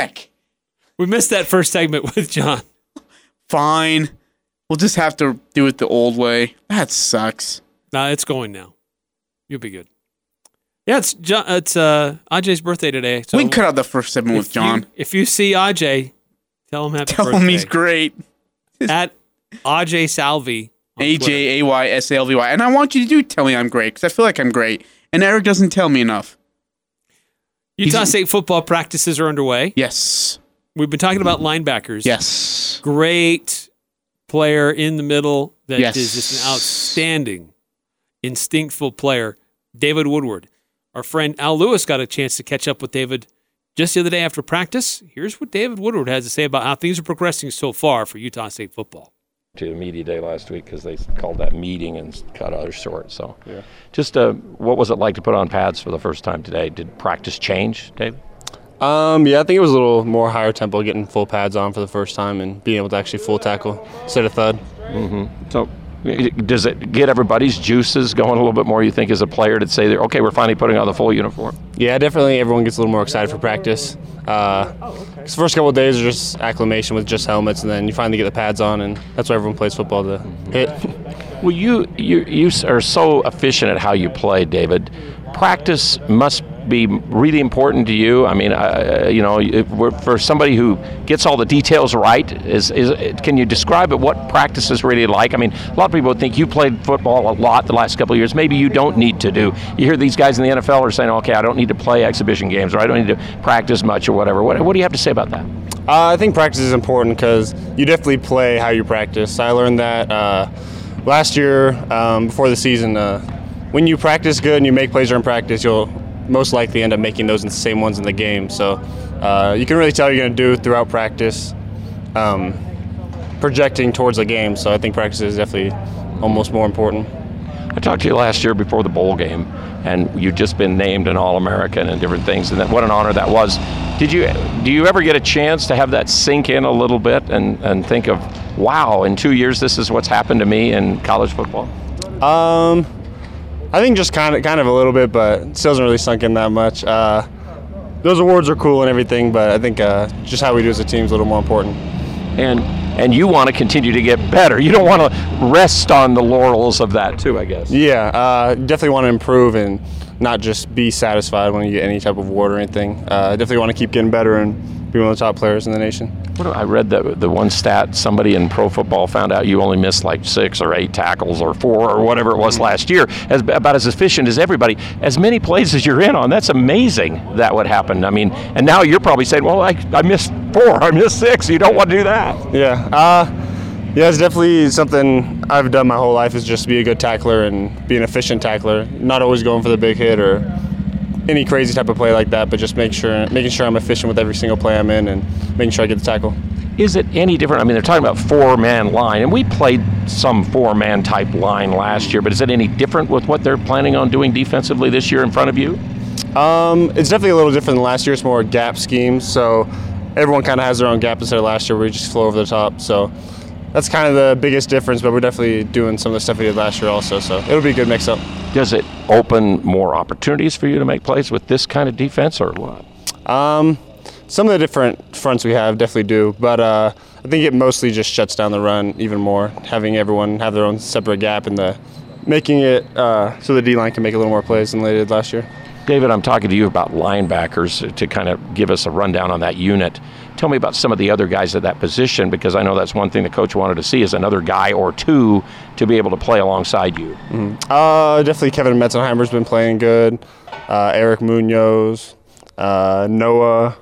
sick. We missed that first segment with Jon. Fine. We'll just have to do it the old way. That sucks. Nah, it's going now. You'll be good. Yeah, it's Jon, it's uh, Ajay's birthday today. So we can cut out the first segment with Jon. You, if you see Ajay, tell him happy Tell birthday. him he's great. At Ajay Salvy. A. J A Y S A L V Y. And I want you to do tell me I'm great because I feel like I'm great. And Eric doesn't tell me enough. Utah State football practices are underway. Yes. We've been talking about linebackers. Yes. Great player in the middle that is Yes. just an outstanding, instinctful player, David Woodward. Our friend Al Lewis got a chance to catch up with David just the other day after practice. Here's what David Woodward has to say about how things are progressing so far for Utah State football. To the media day last week because they called that meeting and cut others short. So, just uh, what was it like to put on pads for the first time today? Did practice change, Dave? Um, yeah, I think it was a little more higher tempo getting full pads on for the first time and being able to actually full tackle instead of thud. So, does it get everybody's juices going a little bit more? You think as a player to say, okay, we're finally putting on the full uniform? Yeah, definitely everyone gets a little more excited for practice. Uh, the first couple of days are just acclimation with just helmets, and then you finally get the pads on, and that's why everyone plays football to hit. Well, you you you are so efficient at how you play, David. Practice must be really important to you. I mean, uh, you know, for somebody who gets all the details right, is, is can you describe it? What practice is really like? I mean, a lot of people think you played football a lot the last couple of years. Maybe you don't need to do. You hear these guys in the NFL are saying, okay, I don't need to play exhibition games, or I don't need to practice much, or whatever. What, what do you have to say about that? Uh, I think practice is important because you definitely play how you practice. I learned that uh, last year um, before the season. Uh, when you practice good and you make plays during practice, you'll most likely end up making those the same ones in the game. So uh, you can really tell you're going to do throughout practice, um, projecting towards the game. So I think practice is definitely almost more important. I talked to you last year before the bowl game, and you'd just been named an All-American and different things, and that, what an honor that was. Did you do you ever get a chance to have that sink in a little bit and, and think of, wow, in two years this is what's happened to me in college football? Um, I think just kind of, kind of a little bit, but it still hasn't really sunk in that much. Uh, those awards are cool and everything, but I think uh, just how we do as a team is a little more important. And and you want to continue to get better. You don't want to rest on the laurels of that too, I guess. Yeah, uh, definitely want to improve and not just be satisfied when you get any type of award or anything. Uh, definitely want to keep getting better and be one of the top players in the nation. What do- I read that the one stat somebody in pro football found out you only missed like six or eight tackles or four or whatever it was last year. As about as efficient as everybody, as many plays as you're in on. That's amazing that would happen. I mean, and now you're probably saying, well, I, I missed four, I missed six. You don't want to do that. Yeah, uh, yeah, it's definitely something I've done my whole life is just be a good tackler and be an efficient tackler. Not always going for the big hit or any crazy type of play like that, but just make sure making sure I'm efficient with every single play I'm in and making sure I get the tackle. Is it any different? I mean, they're talking about four-man line, and we played some four-man type line last year. But is it any different with what they're planning on doing defensively this year in front of you? Um, it's definitely a little different than last year. It's more gap schemes, so everyone kind of has their own gap instead of last year where we just flow over the top. So that's kind of the biggest difference. But we're definitely doing some of the stuff we did last year also. So it'll be a good mix-up. Does it open more opportunities for you to make plays with this kind of defense, or what? Um, some of the different fronts we have definitely do, but uh, I think it mostly just shuts down the run even more. Having everyone have their own separate gap and the making it uh, so the D line can make a little more plays than they did last year. David, I'm talking to you about linebackers to kind of give us a rundown on that unit. Tell me about some of the other guys at that position because I know that's one thing the coach wanted to see is another guy or two to be able to play alongside you. Uh, definitely Kevin Meitzenheimer's been playing good. Uh, Eric Munoz, uh, Noah.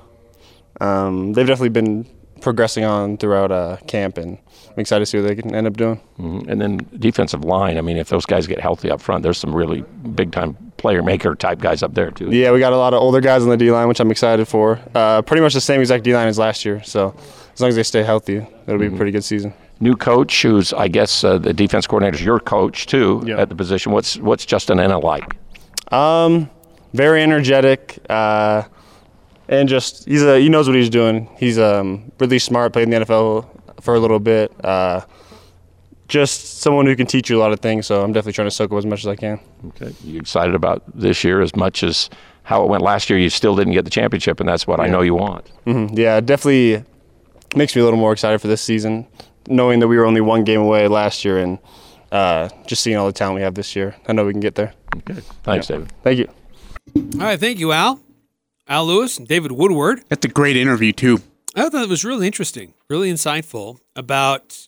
Um, they've definitely been progressing on throughout uh, camp, and I'm excited to see what they can end up doing. And then defensive line. I mean, if those guys get healthy up front, there's some really big time player maker type guys up there too. Yeah, we got a lot of older guys on the D line, which I'm excited for. Uh, pretty much the same exact D line as last year. So as long as they stay healthy, it'll be a pretty good season. New coach, who's I guess uh, the defense coordinator is your coach too at the position. What's what's Justin Ena like? Um, very energetic, uh, and just he's a he knows what he's doing. He's um, really smart. Played in the NFL for a little bit. Just someone who can teach you a lot of things. So I'm definitely trying to soak up as much as I can. Okay. You excited about this year as much as how it went last year? You still didn't get the championship, and that's what I know you want. hmm Yeah, definitely makes me a little more excited for this season, knowing that we were only one game away last year and uh, just seeing all the talent we have this year. I know we can get there. Okay. Thanks, David. Thank you. All right, thank you, Al. Al Lewis and David Woodward. That's a great interview too. I thought it was really interesting, really insightful about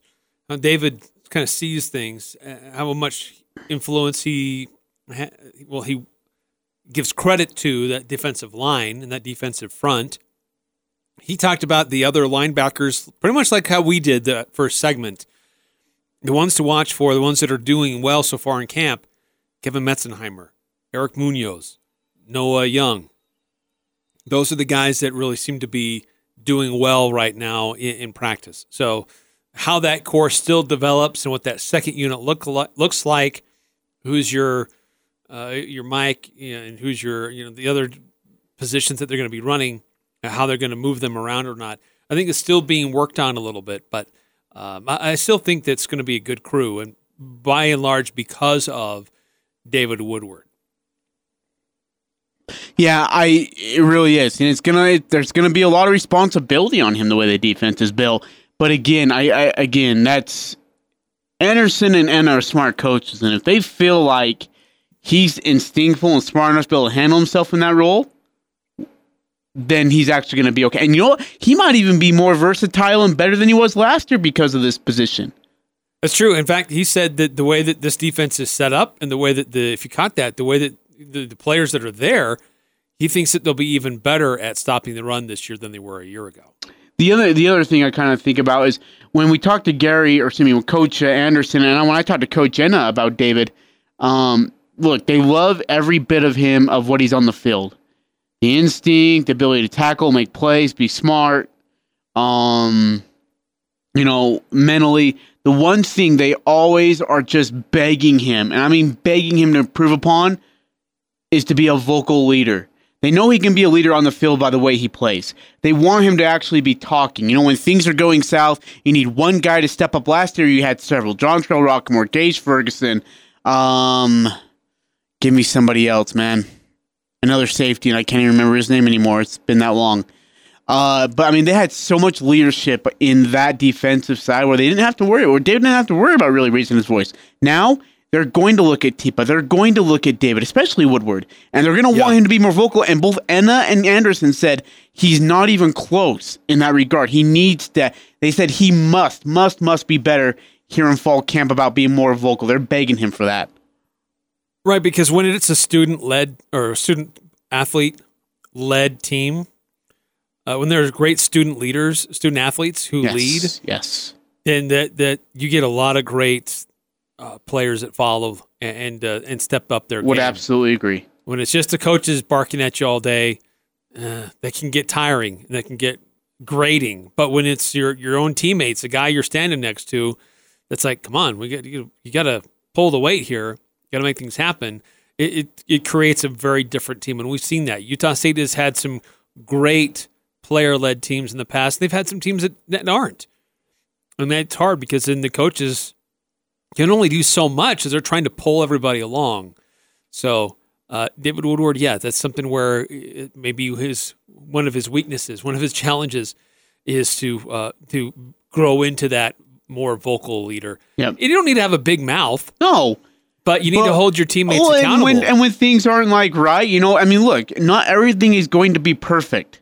how David kind of sees things, uh, how much influence he, well, he gives credit to that defensive line and that defensive front. He talked about the other linebackers pretty much like how we did the first segment. The ones to watch for, the ones that are doing well so far in camp Kevin Meitzenheimer, Eric Munoz, Noah Young. Those are the guys that really seem to be doing well right now in, in practice. So, how that core still develops and what that second unit look li- looks like, who's your uh, your Mike, you know, and who's your you know the other positions that they're going to be running, how they're going to move them around or not. I think it's still being worked on a little bit, but um, I, I still think that's going to be a good crew, and by and large because of David Woodward. Yeah, I it really is, and it's gonna there's gonna be a lot of responsibility on him the way the defense is built. But again, I, I again that's Anderson and Ena are smart coaches, and if they feel like he's instinctful and smart enough to be able to handle himself in that role, then he's actually going to be okay. And you know what? He might even be more versatile and better than he was last year because of this position. That's true. In fact, he said that the way that this defense is set up and the way that the if you caught that, the way that the, the players that are there, he thinks that they'll be even better at stopping the run this year than they were a year ago. The other the other thing I kind of think about is when we talked to Gary or excuse me, with Coach uh, Anderson, and when I talked to Coach Ena about David, um, look, they love every bit of him of what he's on the field, the instinct, the ability to tackle, make plays, be smart, um, you know, mentally. The one thing they always are just begging him, and I mean begging him to improve upon, is to be a vocal leader. They know he can be a leader on the field by the way he plays. They want him to actually be talking. You know, when things are going south, you need one guy to step up. Last year, you had several: John Trail Rockmore, Gaje Ferguson. Um, give me somebody else, man. Another safety, and I can't even remember his name anymore. It's been that long. Uh, but I mean, they had so much leadership in that defensive side where they didn't have to worry, or David didn't have to worry about really raising his voice. Now they're going to look at Tipa, they're going to look at David, especially Woodward, and they're going to want him to be more vocal. And both Ena and Anderson said he's not even close in that regard. He needs to. They said he must, must, must be better here in fall camp about being more vocal. They're begging him for that. Right, because when it's a student led or student athlete led team, uh, when there's great student leaders, student athletes who Yes, lead, yes. then that that you get a lot of great uh, players that follow and and, uh, and step up their game. Would game. absolutely agree. When it's just the coaches barking at you all day, uh, that can get tiring. And that can get grating. But when it's your your own teammates, the guy you're standing next to, that's like, come on, we got you, you got to pull the weight here. Got to make things happen. It, it it creates a very different team, and we've seen that. Utah State has had some great player led teams in the past. They've had some teams that, that aren't, and that's hard because then the coaches can only do so much as they're trying to pull everybody along. So uh, David Woodward, yeah, that's something where it, maybe his one of his weaknesses, one of his challenges, is to uh, to grow into that more vocal leader. Yep. You don't need to have a big mouth, No, but you need to hold your teammates Well, and accountable. when and when things aren't like right, you know, I mean, look, not everything is going to be perfect.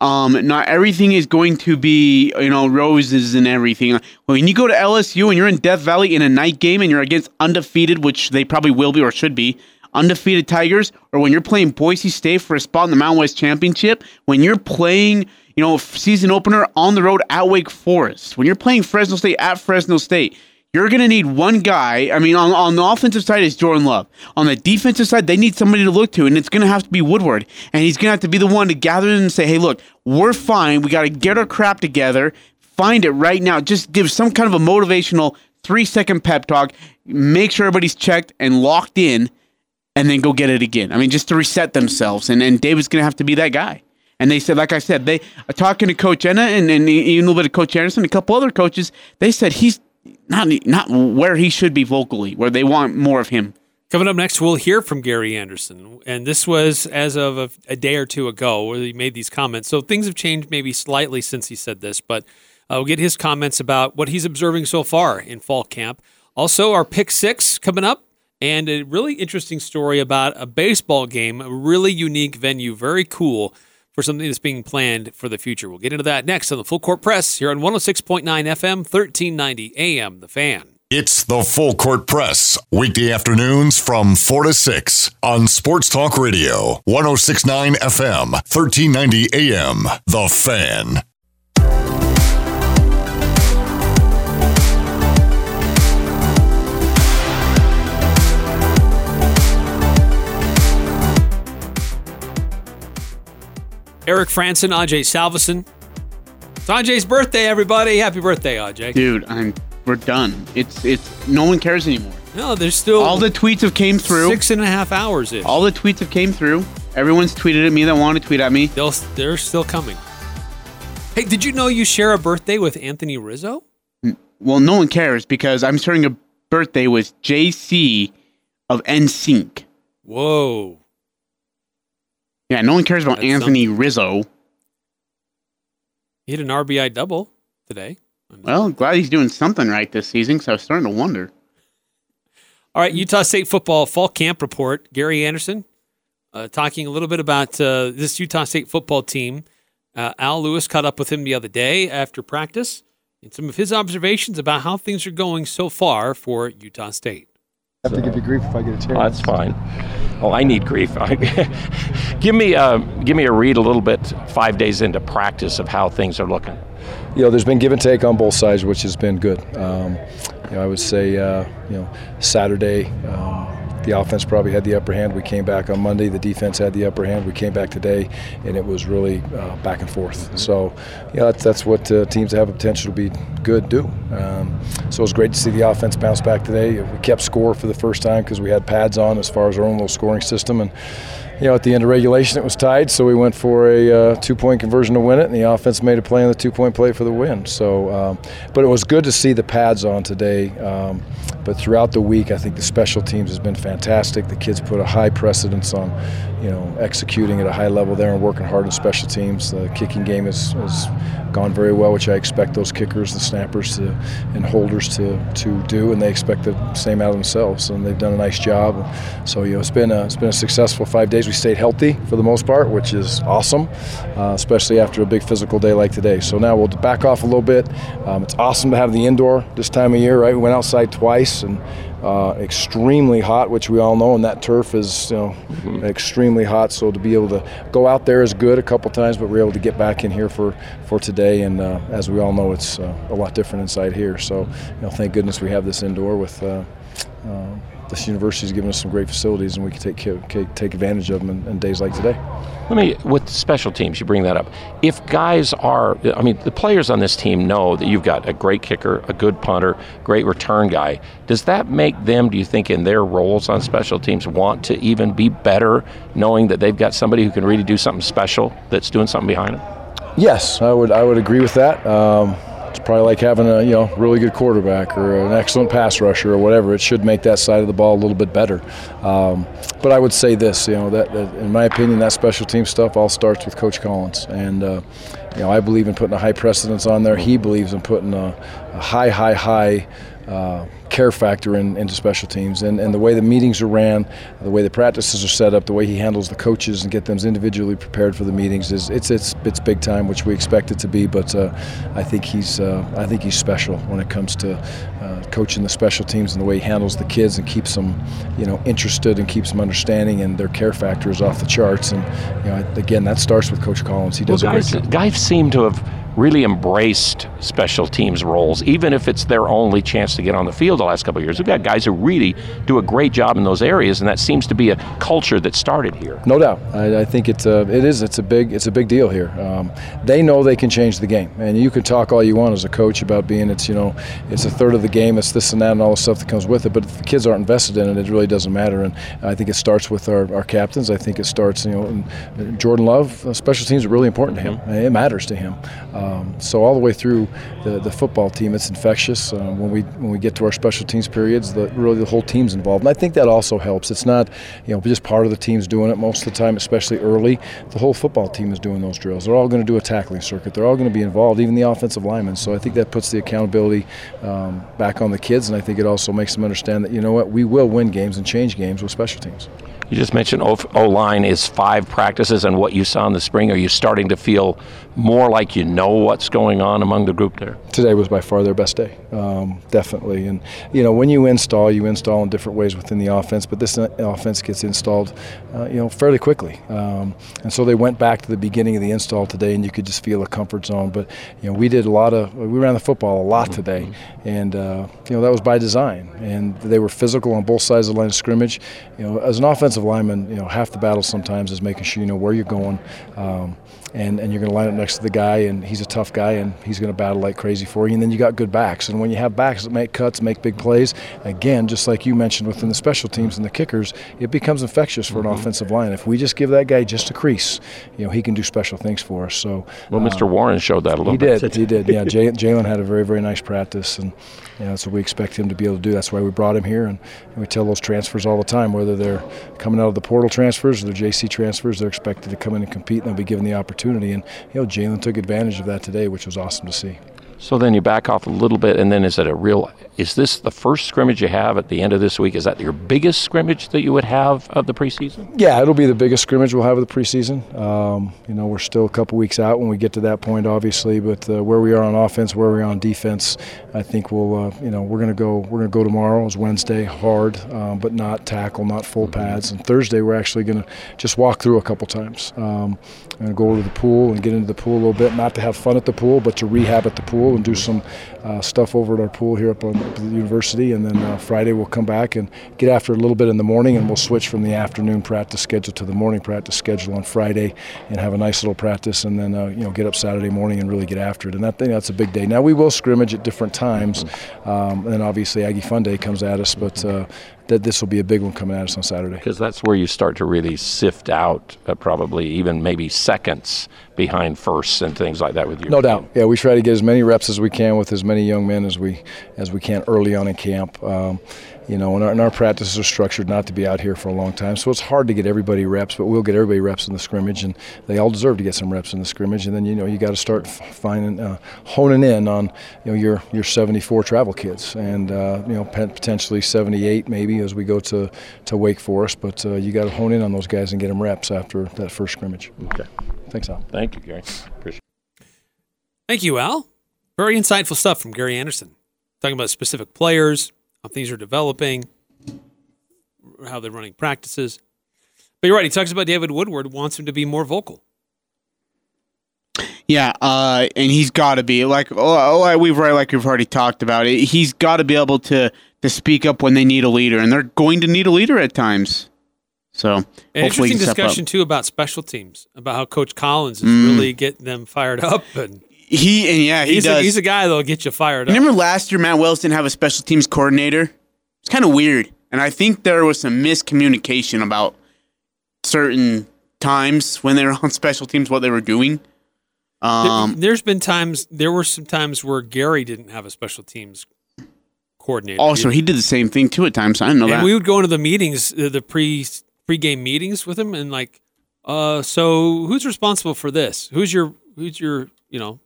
Um, not everything is going to be, you know, roses and everything. When you go to LSU and you're in Death Valley in a night game and you're against undefeated, which they probably will be or should be, undefeated Tigers, or when you're playing Boise State for a spot in the Mountain West Championship, when you're playing, you know, season opener on the road at Wake Forest, when you're playing Fresno State at Fresno State, you're going to need one guy. I mean, on, on the offensive side is Jordan Love. On the defensive side, they need somebody to look to, and it's going to have to be Woodward. And he's going to have to be the one to gather them and say, hey, look, we're fine. We got to get our crap together. Find it right now. Just give some kind of a motivational three second pep talk. Make sure everybody's checked and locked in, and then go get it again. I mean, just to reset themselves. And, and David's going to have to be that guy. And they said, like I said, they talking to Coach Ena and, and even a little bit of Coach Anderson, a couple other coaches, they said he's not not where he should be vocally, where they want more of him. Coming up next, we'll hear from Gary Anderson. And this was as of a, a, day or two ago where he made these comments. So things have changed maybe slightly since he said this, but uh, we'll get his comments about what he's observing so far in fall camp. Also, our pick six coming up, and a really interesting story about a baseball game, a really unique venue, very cool for something that's being planned for the future. We'll get into that next on the Full Court Press here on 106.9 FM, 1390 AM, The Fan. It's the Full Court Press, weekday afternoons from 4 to 6 on Sports Talk Radio, 1069 FM, 1390 AM. The Fan. Eric Frandsen, Ajay Salvesen. It's Ajay's birthday, everybody. Happy birthday, Ajay. Dude, I'm we're done. It's it's no one cares anymore. No, there's still all the tweets have came through. Six and a half hours. All the tweets have came through. Everyone's tweeted at me that want to tweet at me. They'll, they're still coming. Hey, did you know you share a birthday with Anthony Rizzo? Well, no one cares because I'm sharing a birthday with JC of NSYNC. Whoa. Yeah, no one cares about That's Anthony something. Rizzo. He hit an RBI double today. Well, glad he's doing something right this season, so I was starting to wonder. All right, Utah State football fall camp report. Gary Anderson uh, talking a little bit about uh, this Utah State football team. Uh, Al Lewis caught up with him the other day after practice and some of his observations about how things are going so far for Utah State. I have to give you grief if I get a chance. Oh, that's fine. Oh, I need grief. give me a, uh, give me a read a little bit five days into practice of how things are looking you know, there's been give and take on both sides, which has been good. Um, you know, I would say, uh, you know, Saturday, um, the offense probably had the upper hand. We came back on Monday. The defense had the upper hand. We came back today, and it was really uh, back and forth. So, yeah, that's, that's what uh, teams that have a potential to be good do. Um, so it was great to see the offense bounce back today. We kept score for the first time because we had pads on as far as our own little scoring system, and you know, at the end of regulation, it was tied, so we went for a uh, two-point conversion to win it, and the offense made a play on the two-point play for the win. So, um, but it was good to see the pads on today. Um, but throughout the week, I think the special teams has been fantastic. The kids put a high precedence on, you know, executing at a high level there and working hard in special teams. The kicking game has, has gone very well, which I expect those kickers, the snappers, to, and holders to to do, and they expect the same out of themselves, and they've done a nice job. So, you know, it's been a it's been a successful five days we stayed healthy for the most part, which is awesome, uh, especially after a big physical day like today. So now we'll back off a little bit. Um, it's awesome to have the indoor this time of year, right? We went outside twice and uh, extremely hot, which we all know, and that turf is you know mm-hmm. extremely hot. So to be able to go out there is good a couple times, but we're able to get back in here for for today. And uh, as we all know, it's uh, a lot different inside here. So you know, thank goodness we have this indoor with. This university has given us some great facilities, and we can take take advantage of them in, in, days like today. Let me with special teams. You bring that up. If guys are, I mean, the players on this team know that you've got a great kicker, a good punter, great return guy. Does that make them, do you think, in their roles on special teams, want to even be better, knowing that they've got somebody who can really do something special that's doing something behind them? Yes, I would. I would agree with that. Um, it's probably like having a you know really good quarterback or an excellent pass rusher or whatever. It should make that side of the ball a little bit better. Um, but I would say this, you know, that, that, in my opinion, that special team stuff all starts with Coach Collins, and uh, you know I believe in putting a high precedence on there. He believes in putting a, a high, high, high uh, care factor in, into special teams. And, and the way the meetings are ran, the way the practices are set up, the way he handles the coaches and get them individually prepared for the meetings is it's it's it's big time, which we expect it to be. But uh, I think he's uh, I think he's special when it comes to uh, coaching the special teams and the way he handles the kids and keeps them, you know, interested and keeps them understanding. And their care factor is off the charts. And you know, again, that starts with Coach Collins. He does well, guys, a great job. Guys seem to have really embraced special teams roles, even if it's their only chance to get on the field the last couple of years. We've got guys who really do a great job in those areas, and that seems to be a culture that started here. No doubt, I, I think it's a, it is. It's a big it's a big deal here. Um, they know they can change the game, and you can talk all you want as a coach about being it's you know it's a third of the game, it's this and that, and all the stuff that comes with it. But if the kids aren't invested in it, it really doesn't matter. And I think it starts with our, our captains. I think it starts you know Jordan Love. Uh, special teams are really important to him. Mm-hmm. It matters to him. Uh, Um, so all the way through the, the football team, it's infectious. Uh, when we when we get to our special teams periods, the, really the whole team's involved, and I think that also helps. It's not you know just part of the team's doing it most of the time, especially early. The whole football team is doing those drills. They're all going to do a tackling circuit. They're all going to be involved, even the offensive linemen. So I think that puts the accountability um, back on the kids, and I think it also makes them understand that you know what we will win games and change games with special teams. You just mentioned O line is five practices, and what you saw in the spring. Are you starting to feel more like you know what's going on among the group there? Today was by far their best day, um, definitely. And you know, when you install, you install in different ways within the offense, but this offense gets installed, uh, you know, fairly quickly. Um, and so they went back to the beginning of the install today, and you could just feel a comfort zone. But you know, we did a lot of we ran the football a lot today, and uh, you know that was by design. And they were physical on both sides of the line of scrimmage. You know, as an offensive lineman, you know, half the battle sometimes is making sure you know where you're going. Um, and, and you're going to line up next to the guy, and he's a tough guy, and he's going to battle like crazy for you. And then you got good backs, and when you have backs that make cuts, make big plays, again, just like you mentioned within the special teams and the kickers, it becomes infectious for an mm-hmm. offensive line. If we just give that guy just a crease, you know, he can do special things for us. So, well, Mr. Uh, Warren showed that a little he bit. He did. He did. Yeah, Jaylen had a very, very nice practice, and you know, that's what we expect him to be able to do. That's why we brought him here, and, and we tell those transfers all the time, whether they're coming out of the portal transfers or they're JC transfers, they're expected to come in and compete, and they'll be given the opportunity. And you know, Jaylen took advantage of that today, which was awesome to see. So then you back off a little bit, and then is it a real? Is this the first scrimmage you have at the end of this week? Is that your biggest scrimmage that you would have of the preseason? Yeah, it'll be the biggest scrimmage we'll have of the preseason. Um, you know, we're still a couple weeks out when we get to that point, obviously, but uh, where we are on offense, where we are on defense, I think we'll, uh, you know, we're gonna go. We're gonna go tomorrow. It's Wednesday, hard, um, but not tackle, not full pads. And Thursday, we're actually gonna just walk through a couple times. Um, and go over to the pool and get into the pool a little bit, not to have fun at the pool, but to rehab at the pool and do some uh, stuff over at our pool here up on the university. And then uh, Friday we'll come back and get after a little bit in the morning, and we'll switch from the afternoon practice schedule to the morning practice schedule on Friday, and have a nice little practice, and then uh, you know get up Saturday morning and really get after it. And that thing that's a big day. Now we will scrimmage at different times, um, and obviously Aggie Fun Day comes at us, but uh, that this will be a big one coming at us on Saturday. Because that's where you start to really sift out uh, probably even maybe seconds behind firsts and things like that with you. No doubt. Yeah, we try to get as many reps as we can with as many young men as we as we can early on in camp. Um, you know, and our, and our, practices are structured not to be out here for a long time, so it's hard to get everybody reps, but we'll get everybody reps in the scrimmage, and they all deserve to get some reps in the scrimmage. And then you know you got to start finding, uh, honing in on you know your your 74 travel kids, and uh, you know potentially 78 maybe as we go to to Wake Forest, but uh, you got to hone in on those guys and get them reps after that first scrimmage. Okay. Thanks, Al. Thank you, Gary. Appreciate. It. Thank you, Al. Very insightful stuff from Gary Anderson, talking about specific players how things are developing, how they're running practices. But you're right. He talks about David Woodward wants him to be more vocal. Yeah, uh, and he's got to be like oh, oh, we've right like we've already talked about it. He's got to be able to to speak up when they need a leader, and they're going to need a leader at times. So, An interesting discussion too about special teams, about how Coach Collins is mm. really getting them fired up, and he and yeah, he he's does. A, he's a guy that'll get you fired up. Remember last year, Matt Wells didn't have a special teams coordinator. It's kind of weird, and I think there was some miscommunication about certain times when they were on special teams, what they were doing. Um, there, has been times. There were some times where Gary didn't have a special teams coordinator. Also, he did the same thing too at times. I didn't know and that. We would go into the meetings, the pre pre-game meetings with him, and like, uh, so who's responsible for this? Who's your who's your you know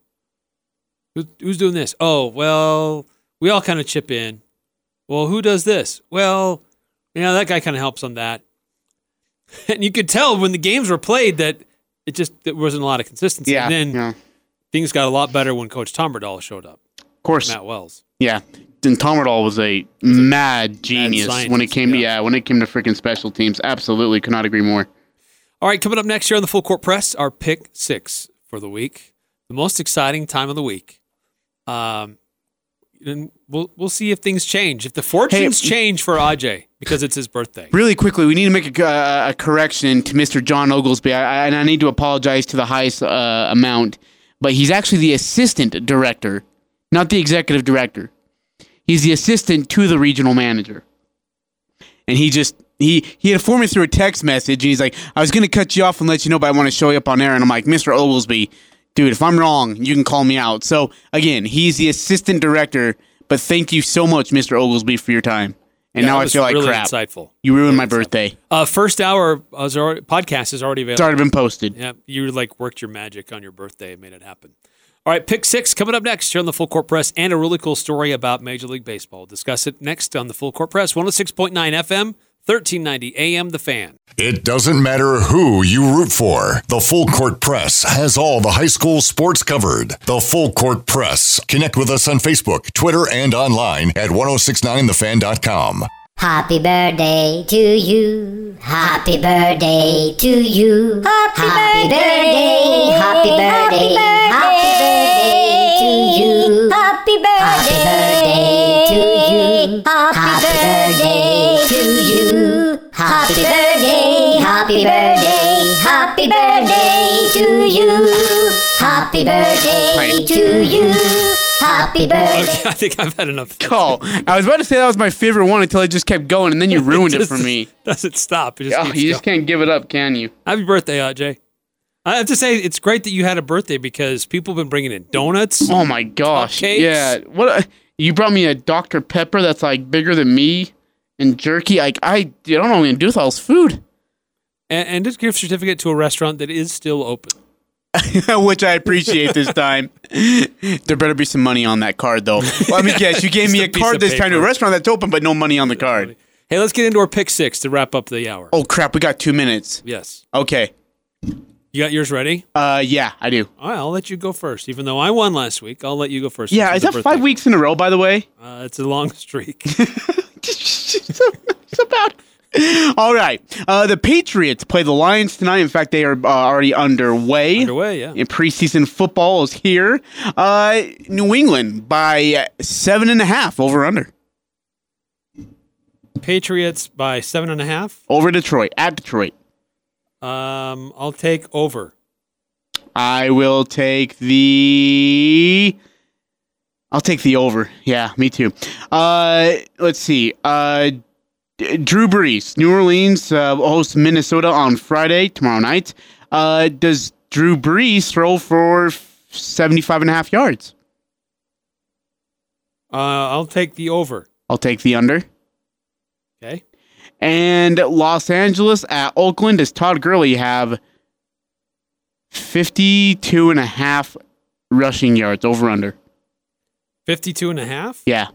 who, who's doing this? Oh, well, we all kind of chip in. Well, who does this? Well, you know, that guy kind of helps on that. And you could tell when the games were played that it just there wasn't a lot of consistency. Yeah, and then yeah. things got a lot better when Coach Tommerdahl showed up. Of course. Matt Wells. Yeah. And Tommerdahl was a mad genius when it came yeah. yeah, when it came to freaking special teams. Absolutely could not agree more. All right, coming up next year on the Full Court Press, our pick six for the week. The most exciting time of the week. Um, and we'll we'll see if things change. If the fortunes hey, change for Ajay because it's his birthday. Really quickly, we need to make a, uh, a correction to Mr. Jon Oglesby, I, and I need to apologize to the highest uh, amount. But he's actually the assistant director, not the executive director. He's the assistant to the regional manager, and he just he he informed me through a text message, and he's like, "I was going to cut you off and let you know, but I want to show you up on air." And I'm like, "Mr. Oglesby." Dude, if I'm wrong, you can call me out. So again, he's the assistant director. But thank you so much, Mr. Oglesby, for your time. And Yeah, now that I feel like really crap. insightful. You ruined my Really insightful. birthday. Uh, first hour was already, podcast is already available. It's already been posted. Yeah, you like worked your magic on your birthday and made it happen. All right, pick six coming up next here on the Full Court Press, and a really cool story about Major League Baseball. We'll discuss it next on the Full Court Press, 106.9 FM, 1390 AM. The Fan. It doesn't matter who you root for. The Full Court Press has all the high school sports covered. The Full Court Press. Connect with us on Facebook, Twitter, and online at 1069thefan.com. Happy birthday to you. Happy birthday to you. Happy, birthday. Happy birthday. Happy birthday to you. Happy birthday to you. Happy birthday to you. Happy birthday. Happy birthday. Happy birthday to you. Happy birthday to you. Happy birthday. Okay, I think I've had enough. Call. I was about to say that was my favorite one until it just kept going, and then you ruined it for me. Doesn't stop. It just Oh, keeps you just going. can't give it up, can you? Happy birthday, Ajay. I have to say, it's great that you had a birthday because people have been bringing in donuts. Oh my gosh. Cupcakes? Yeah. What? A, you brought me a Dr Pepper that's like bigger than me, and jerky. Like I, I don't know what I'm gonna do with all this food. and, and a gift certificate to a restaurant that is still open. Which I appreciate this time. there better be some money on that card, though. Well, I mean, yes, you gave me a a card this time to a restaurant that's open, but no money on the card. Hey, let's get into our pick six to wrap up the hour. Oh crap, we got two minutes. Yes. Okay. You got yours ready? Uh, yeah, I do. All right, I'll let you go first. Even though I won last week, I'll let you go first. Yeah, is that five weeks in a row? By the way. Uh, it's a long streak. it's about. All right. Uh, the Patriots play the Lions tonight. In fact, they are uh, already underway. Underway, yeah. And preseason football is here. Uh, New England by seven and a half over under. Patriots by seven and a half. Over Detroit. At Detroit. Um, I'll take over. I will take the. I'll take the over. Yeah, me too. Uh, let's see. Uh, Drew Brees, New Orleans uh, hosts Minnesota on Friday tomorrow night. Uh, does Drew Brees throw for 75 and a half yards? Uh, I'll take the over. I'll take the under. Okay. And Los Angeles at Oakland, does Todd Gurley have 52 and a half rushing yards over under? 52 and a half. Yeah.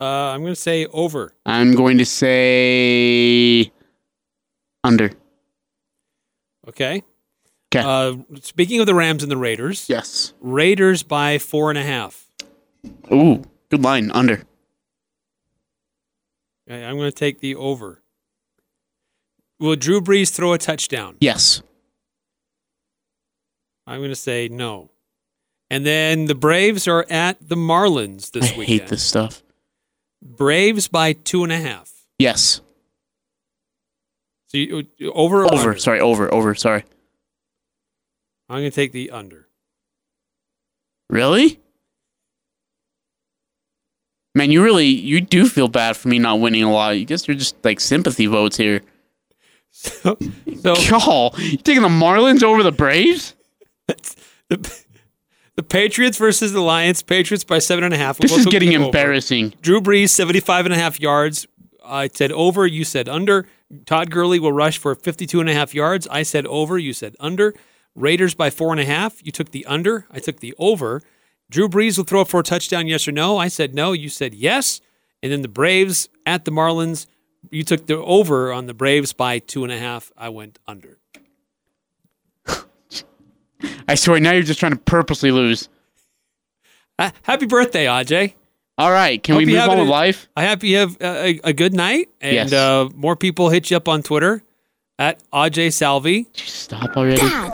Uh, I'm going to say over. I'm going to say under. Okay. Uh, speaking of the Rams and the Raiders, Yes. Raiders by four and a half. Ooh, good line. Under. Okay, I'm going to take the over. Will Drew Brees throw a touchdown? Yes. I'm going to say no. And then the Braves are at the Marlins this I this hate this stuff. Braves by two and a half. Yes. So you, over or Over. under? Sorry, over, over. Sorry. I'm going to take the under. Really? Man, you really you do feel bad for me not winning a lot. You guess you're just like sympathy votes here. So, so Y'all, you taking the Marlins over the Braves? the, the Patriots versus the Lions. Patriots by seven and a half. We This is getting the over. embarrassing. Drew Brees, 75 and a half yards. I said over. You said under. Todd Gurley will rush for 52 and a half yards. I said over. You said under. Raiders by four and a half. You took the under. I took the over. Drew Brees will throw for a touchdown, yes or no. I said no. You said yes. And then the Braves at the Marlins. You took the over on the Braves by two and a half. I went under. I swear, now you're just trying to purposely lose. Ah, happy birthday, Ajay. All right, can Hope we you move have on it- with life? I hope you have a, a good night, and Yes. uh, more people hit you up on Twitter at Ajay Salvy. Stop already.